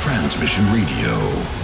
Transmission Radio.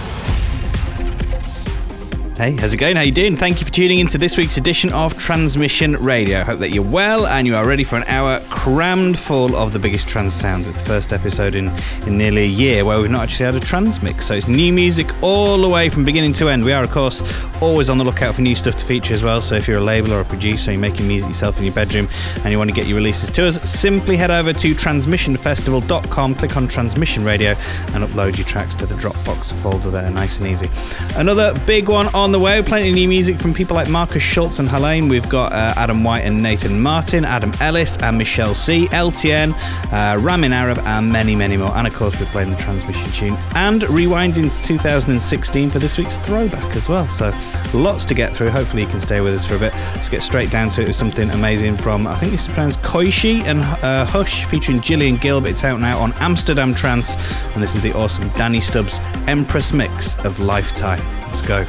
Hey, how's it going? How you doing? Thank you for tuning in to this week's edition of Transmission Radio. Hope that you're well and you are ready for an hour crammed full of the biggest trans sounds. It's the first episode in, in nearly a year where we've not actually had a trans mix, so it's new music all the way from beginning to end. We are, of course, always on the lookout for new stuff to feature as well. So if you're a label or a producer, you're making music yourself in your bedroom and you want to get your releases to us, simply head over to transmissionfestival.com, click on Transmission Radio, and upload your tracks to the Dropbox folder there, nice and easy. Another big one on the way, plenty of new music from people like Markus Schulz and Haliene. We've got uh, Adam White and Nathan Martin, Adam Ellis and Michelle C, LTN, uh, Ramin Arab, and many, many more. And of course, we're playing the transmission tune and rewinding to 2016 for this week's throwback as well. So lots to get through. Hopefully, you can stay with us for a bit. Let's get straight down to it with something amazing from, I think this is pronounced Koishii and uh, Hush featuring Gillian Gilbert. It's out now on Amsterdam Trance, and this is the awesome Danny Stubbs Empress mix of Lifetime. Let's go.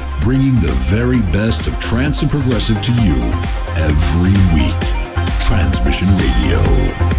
Bringing the very best of trance and progressive to you every week. Transmission Radio.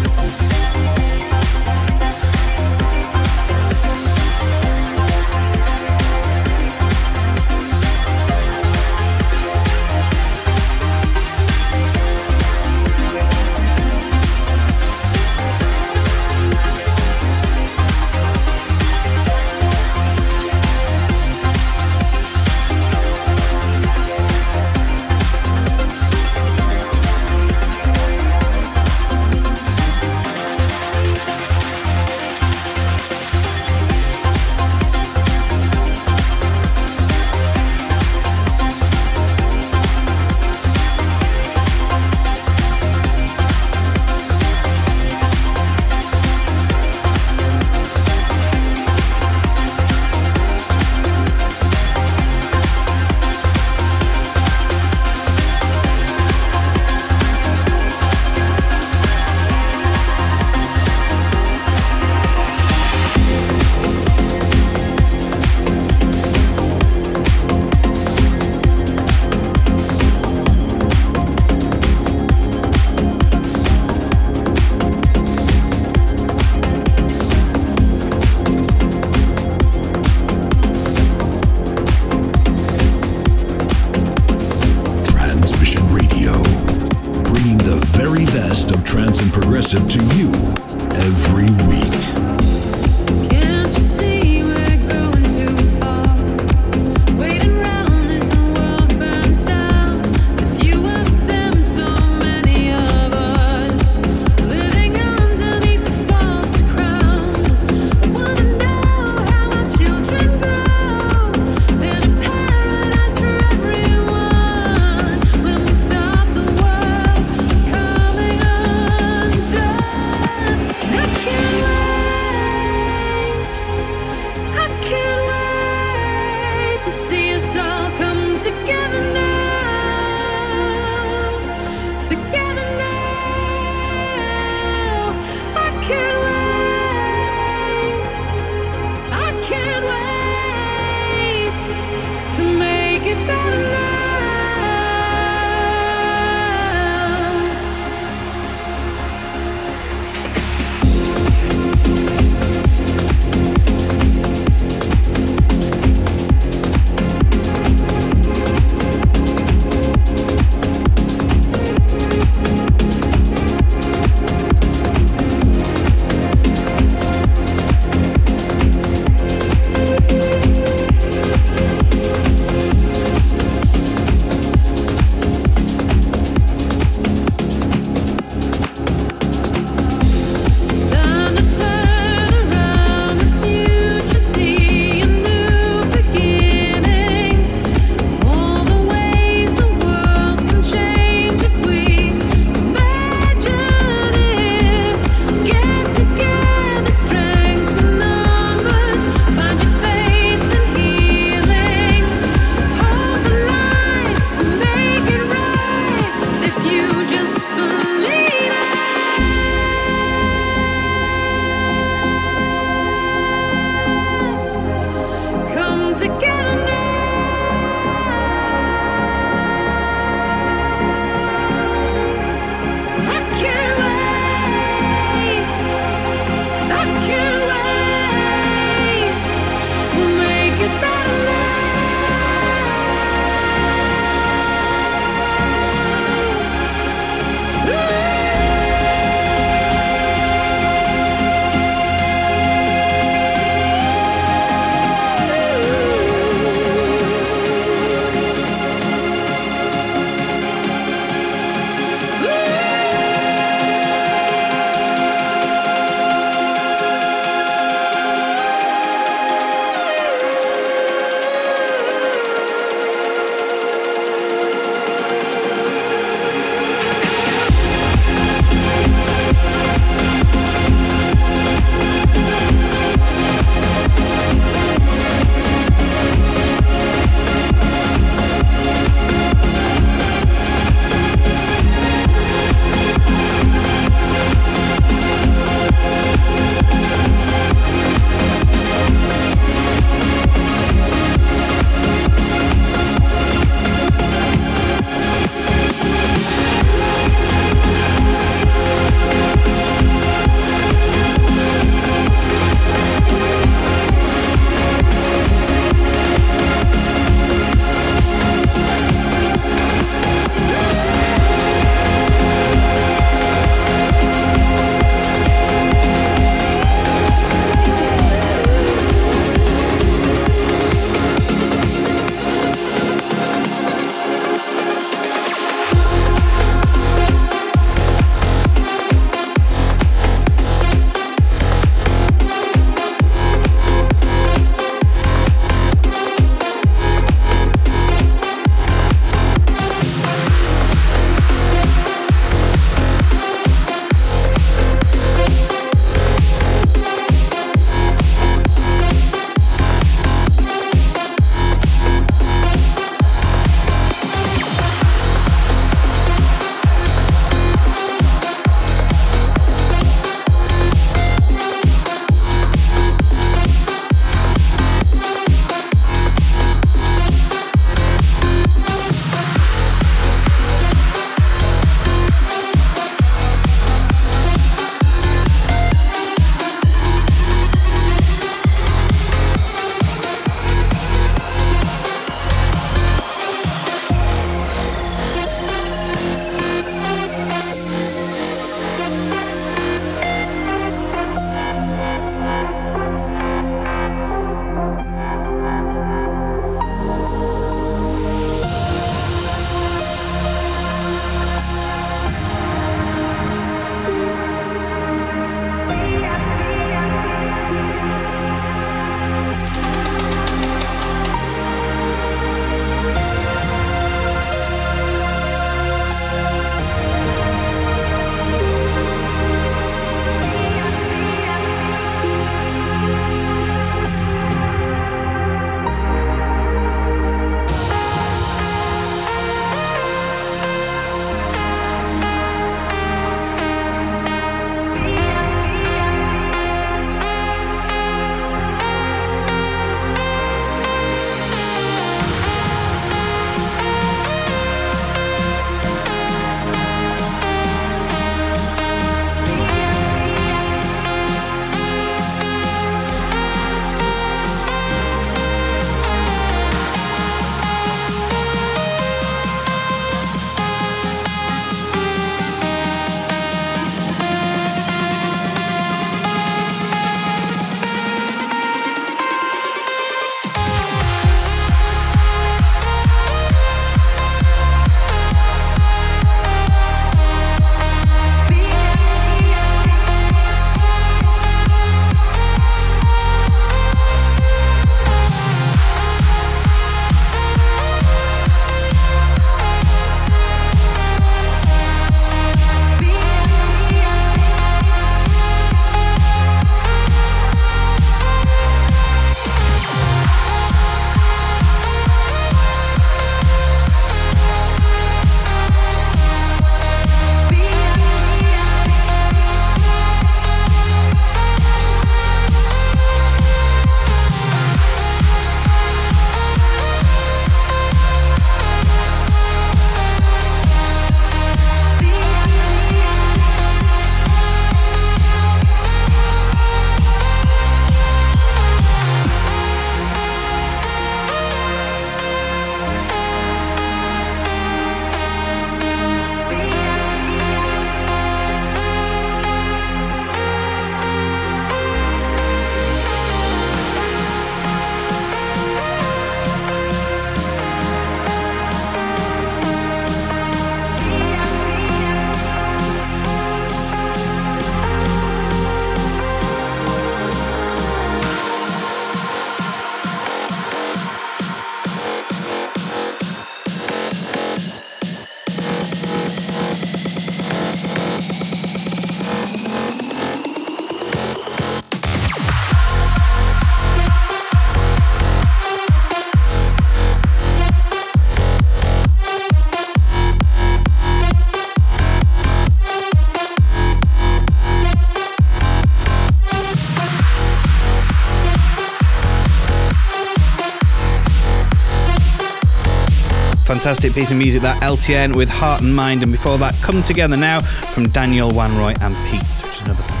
Fantastic piece of music that LTN with Heart and Mind, and before that, Come Together Now from Daniel Wanrooy and Pete, which is another.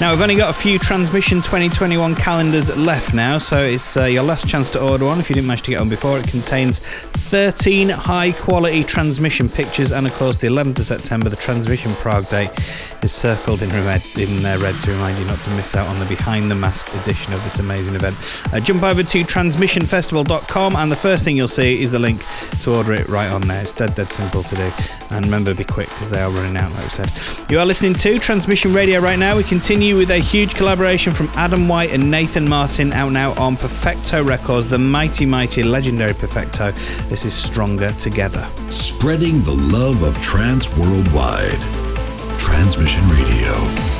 Now, we've only got a few Transmission 2021 calendars left now, so it's uh, your last chance to order one if you didn't manage to get one before. It contains 13 high quality transmission pictures, and of course, the 11th of September, the Transmission Prague date is circled in red, in uh, red to remind you not to miss out on the behind the mask edition of this amazing event. Uh, jump over to transmissionfestival.com and the first thing you'll see is the link to order it right on there. It's dead, dead simple to do. And remember, be quick because they are running out, like I said. You are listening to Transmission Radio right now. We continue with a huge collaboration from Adam White and Nathan Martin out now on Perfecto Records, the mighty, mighty, legendary Perfecto. This is Stronger Together. Spreading the love of trance worldwide. Transmission Radio.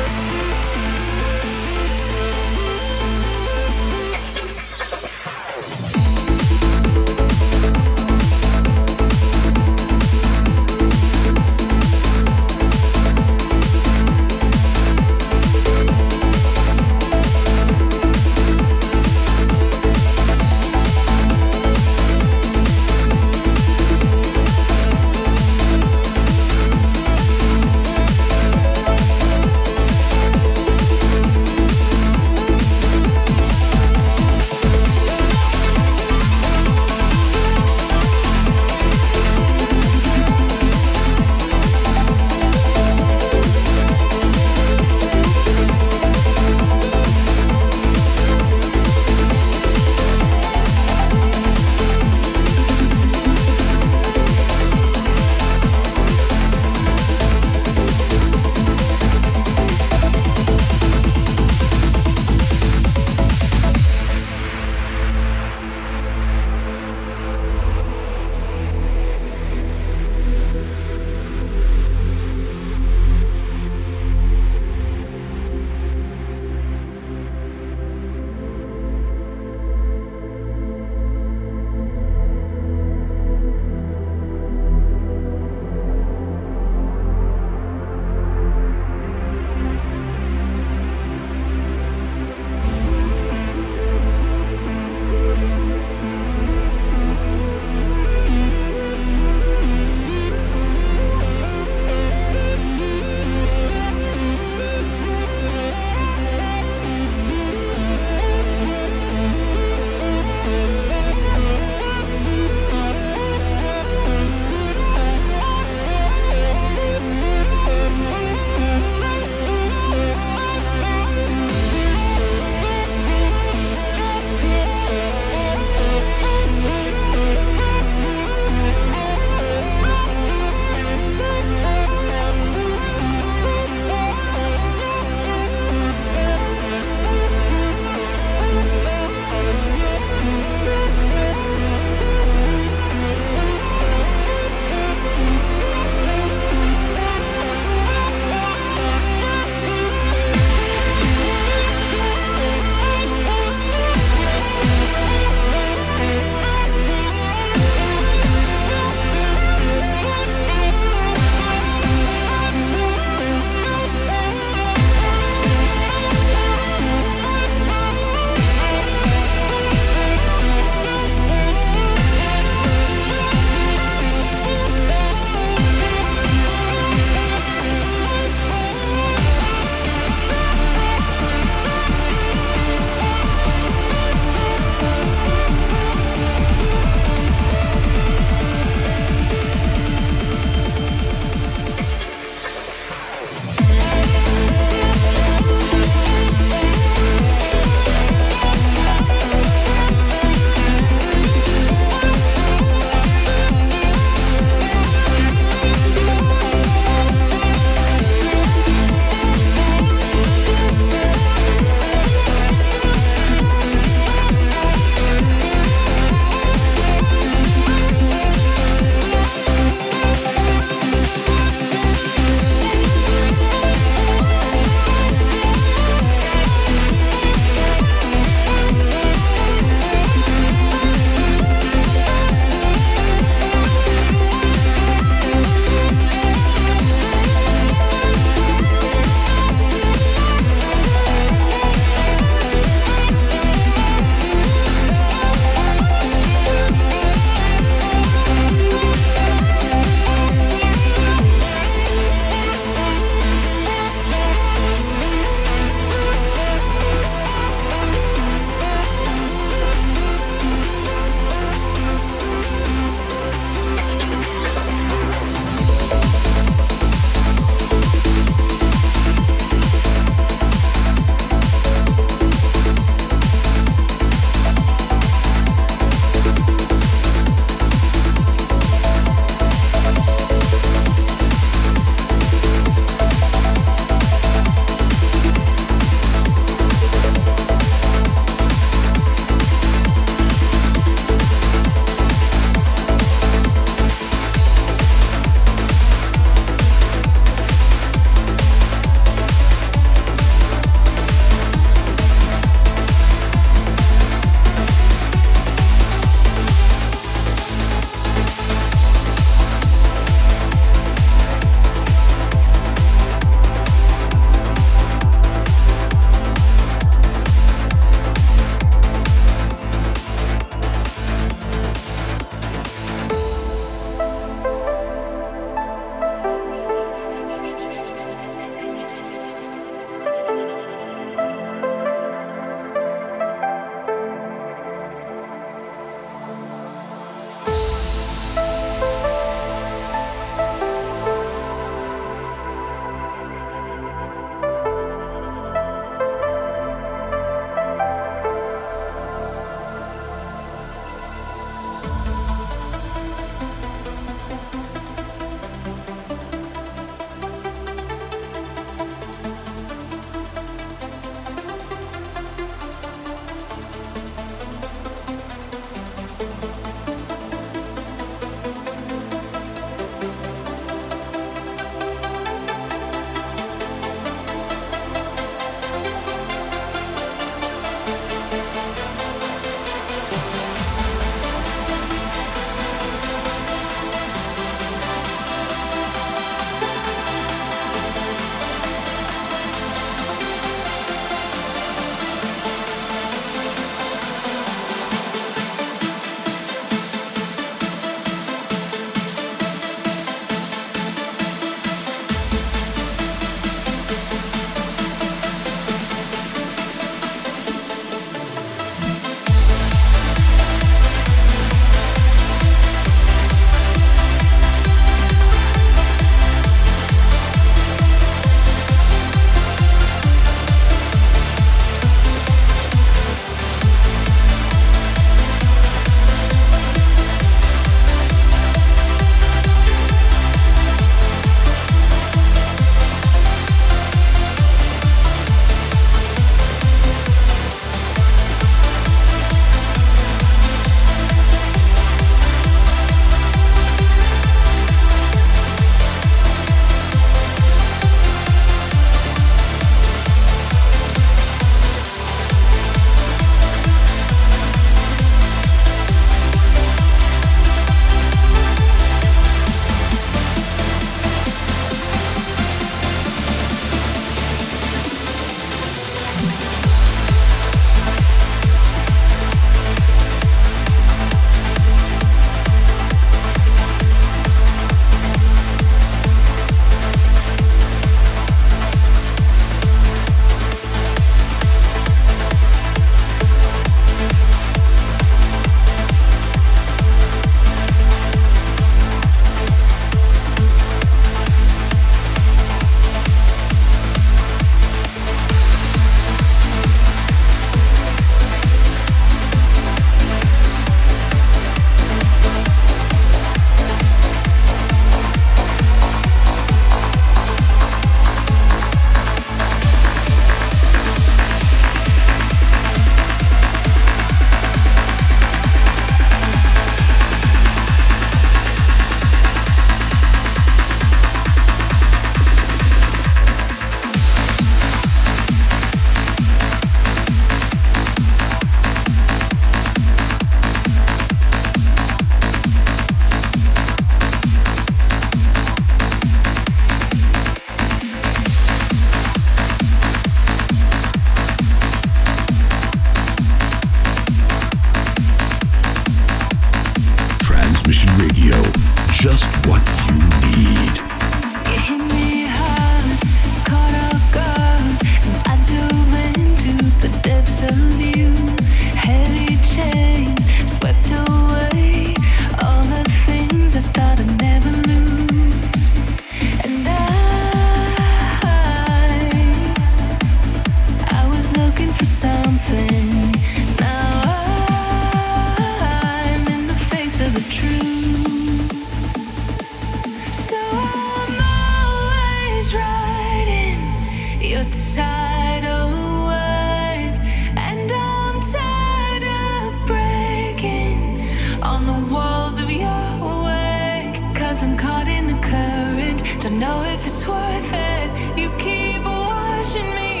it's worth it. You keep watching me.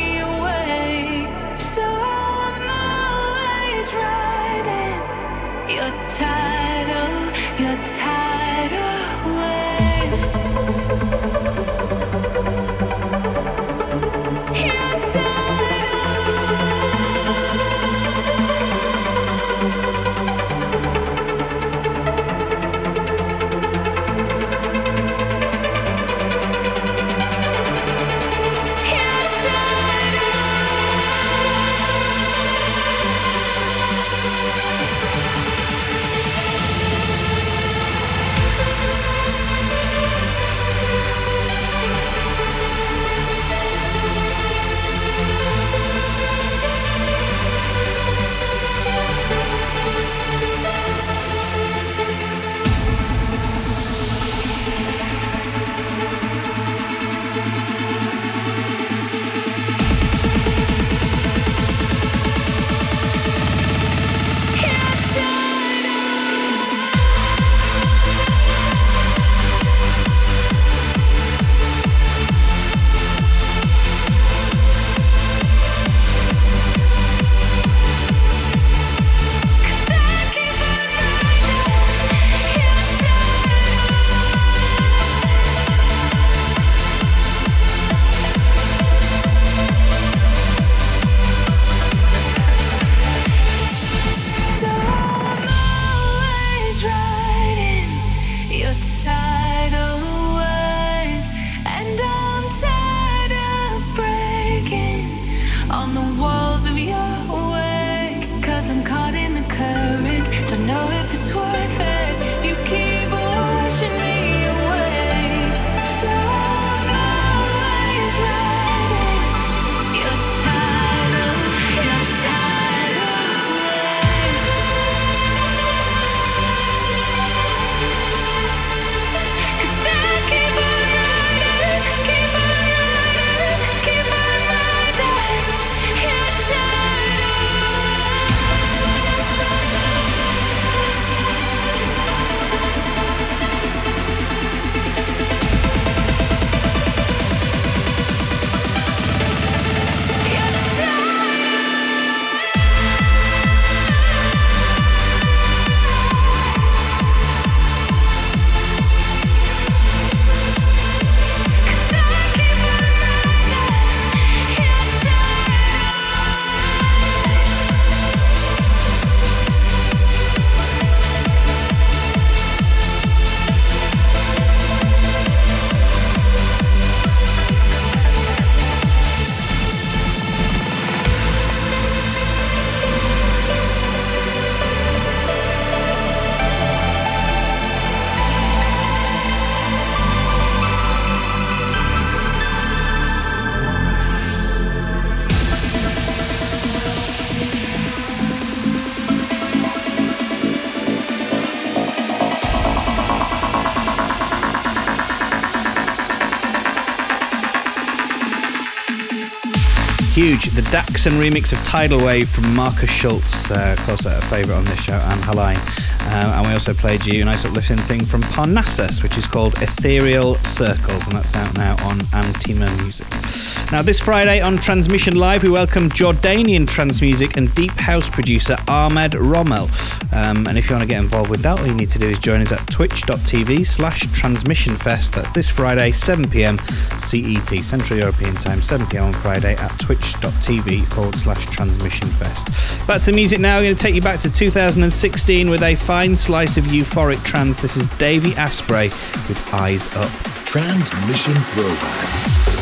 Huge, the Daxson remix of Tidal Wave from Markus Schulz, uh, course a favourite on this show, and Haliene. Um, and we also played you a nice uplifting thing from Parnassvs, which is called Ethereal Circles, and that's out now on Antima Music. Now, this Friday on Transmission Live, we welcome Jordanian trance music and deep house producer Ahmed Romel. Um, and if you want to get involved with that, all you need to do is join us at twitch.tv slash transmissionfest. That's this Friday, 7 pm CET, Central European Time, 7 pm on Friday at twitch.tv forward slash transmissionfest. Back to the music now. We're going to take you back to 2016 with a fine slice of euphoric trance. This is Davey Asprey with Eyes Up. Transmission Throwback.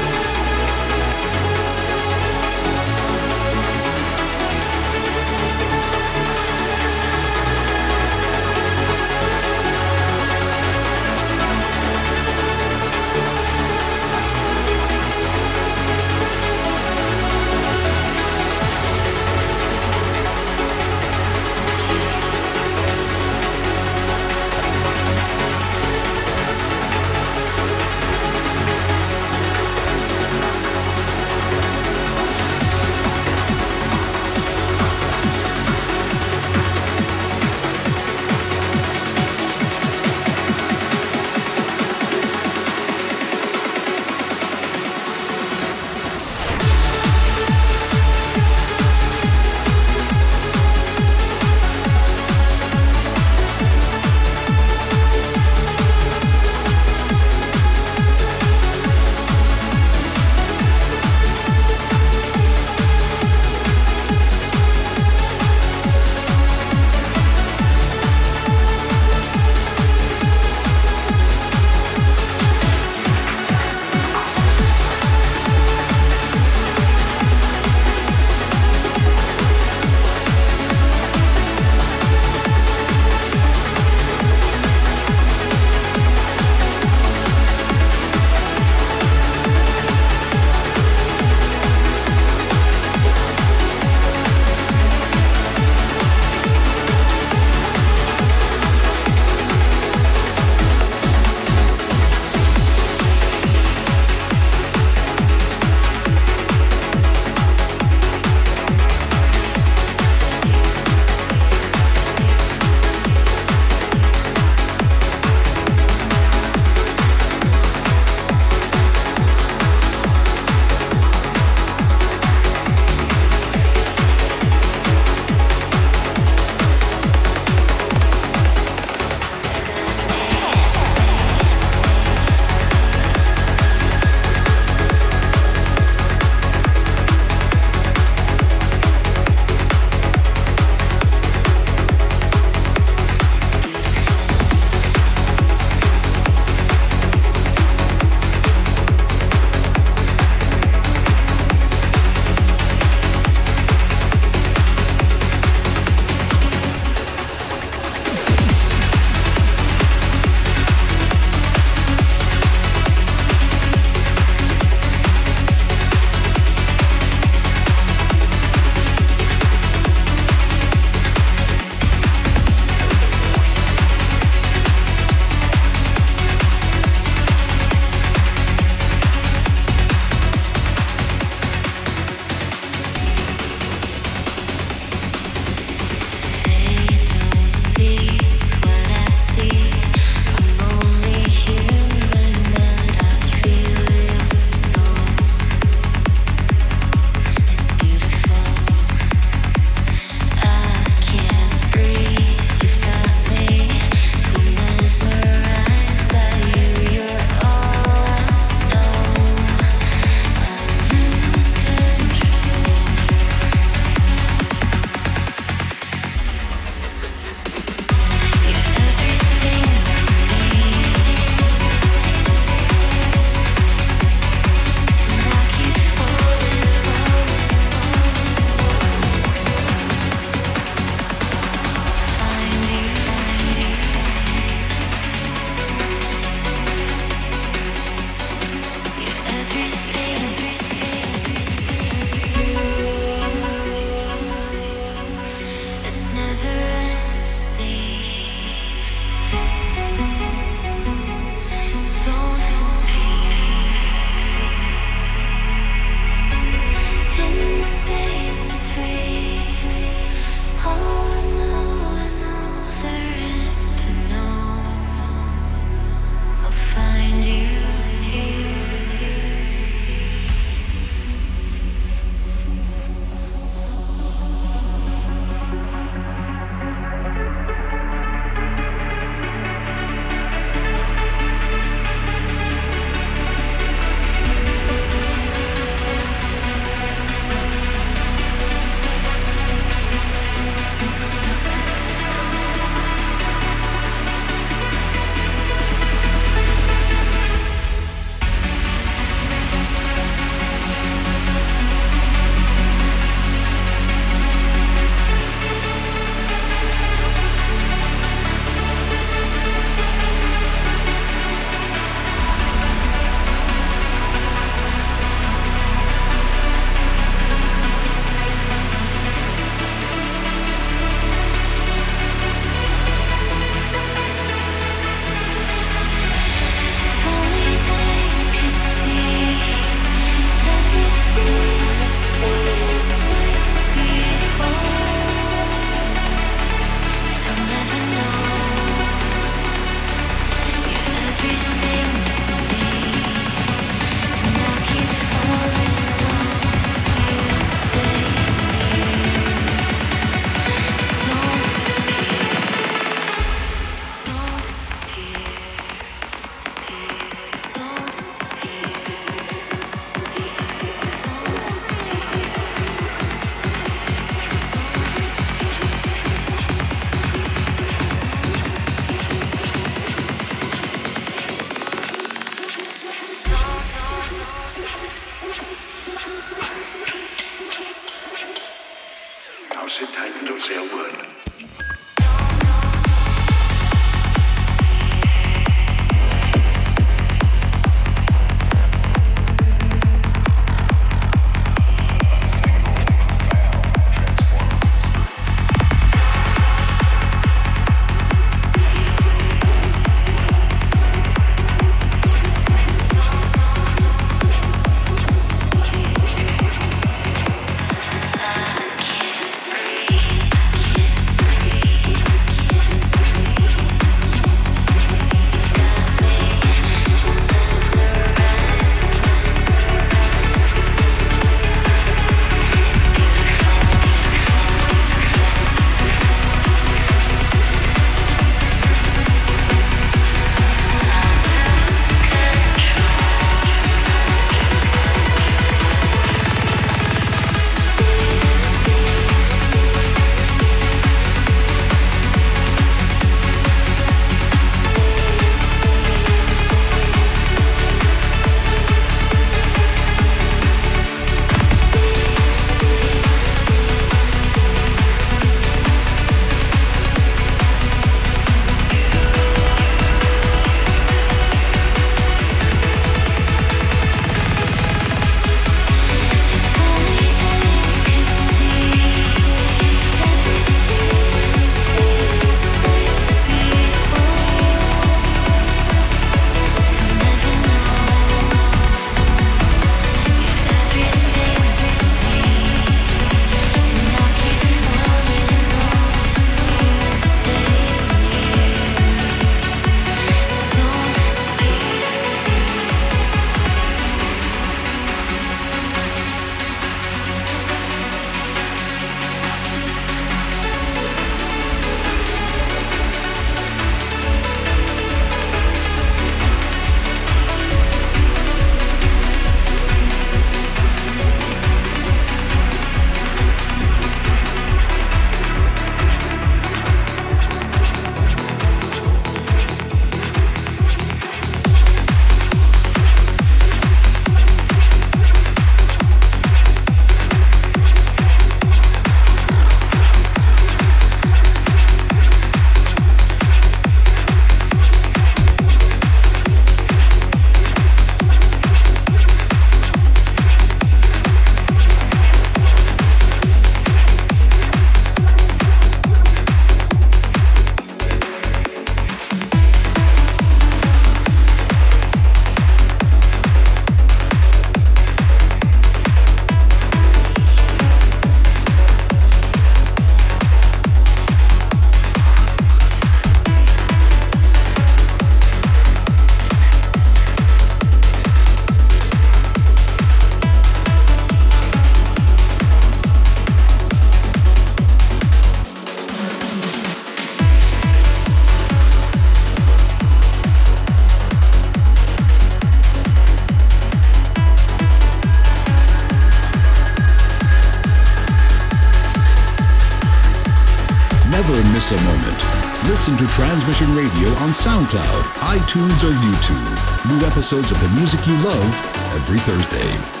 Episodes of the music you love every Thursday.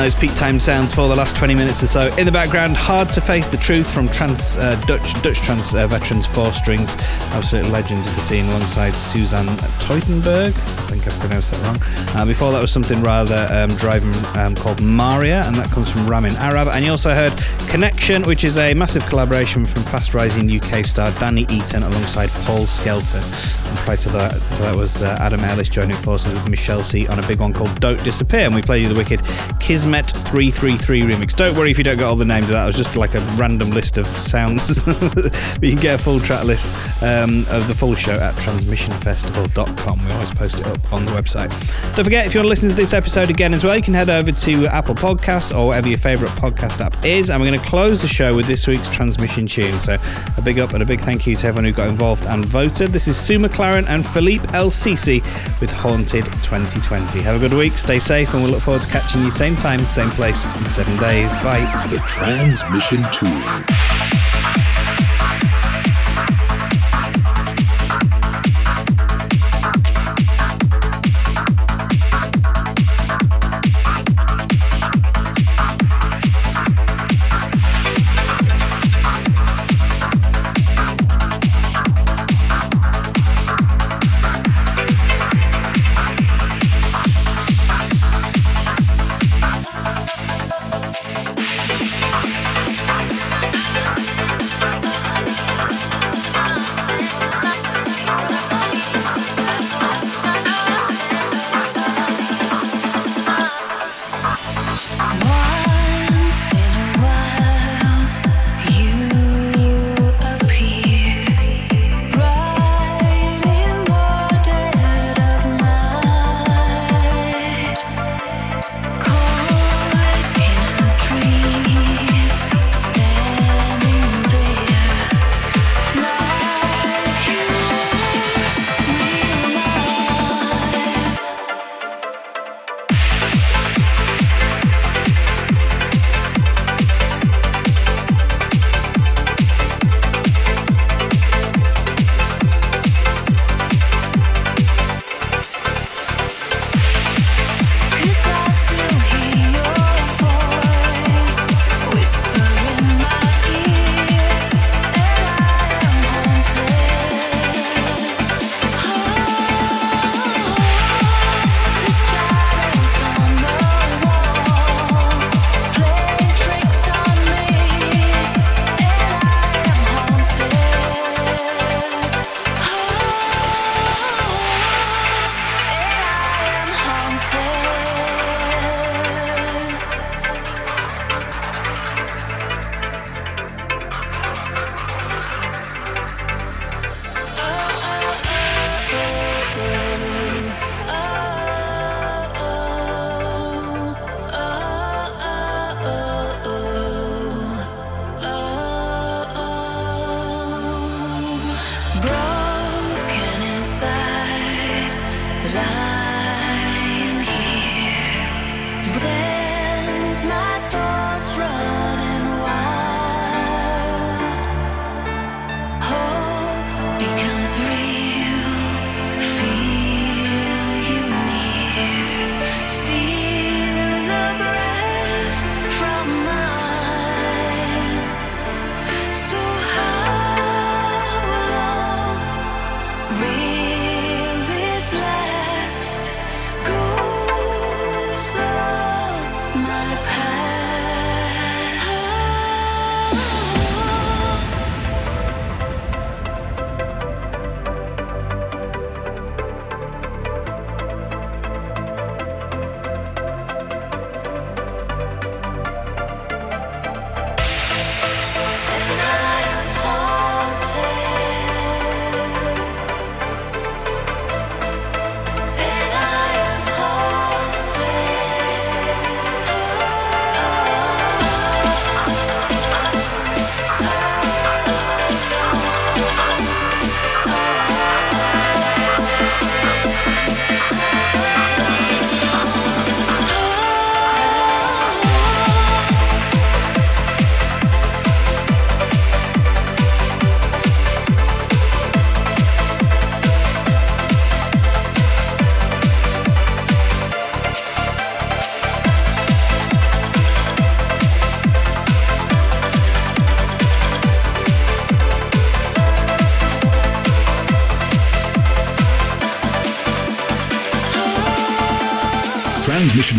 Those peak time sounds for the last 20 minutes or so. In the background, Hard to Face the Truth from trance, uh, Dutch Dutch trance uh, veterans Four Strings, absolute legends of the scene alongside Susanne Teutenberg. I think I pronounced that wrong. Uh, before that was something rather um, driving um, called Marya, and that comes from Ramin Arab. And you also heard Connection, which is a massive collaboration from fast rising UK star Danny Eaton alongside Paul Skelton. And prior to that, so that was uh, Adam Ellis joining forces with Michelle C on a big one called Don't Disappear. And we played you the wicked Kismet 333 remix. Don't worry if you don't get all the names of that, it was just like a random list of sounds. but you can get a full track list um, of the full show at transmissionfestival.com. We always post it up on the website. Don't forget, if you want to listen to this episode again as well, you can head over to Apple Podcasts or whatever your favourite podcast app is. And we're going to close the show with this week's transmission tune. So a big up and a big thank you to everyone who got involved and voted. This is Sue McLaren and Philippe Sisi with Haunted 2020. Have a good week, stay safe, and we'll look forward to catching you same time, same place in seven days. Bye. The Transmission Tune. Becomes real.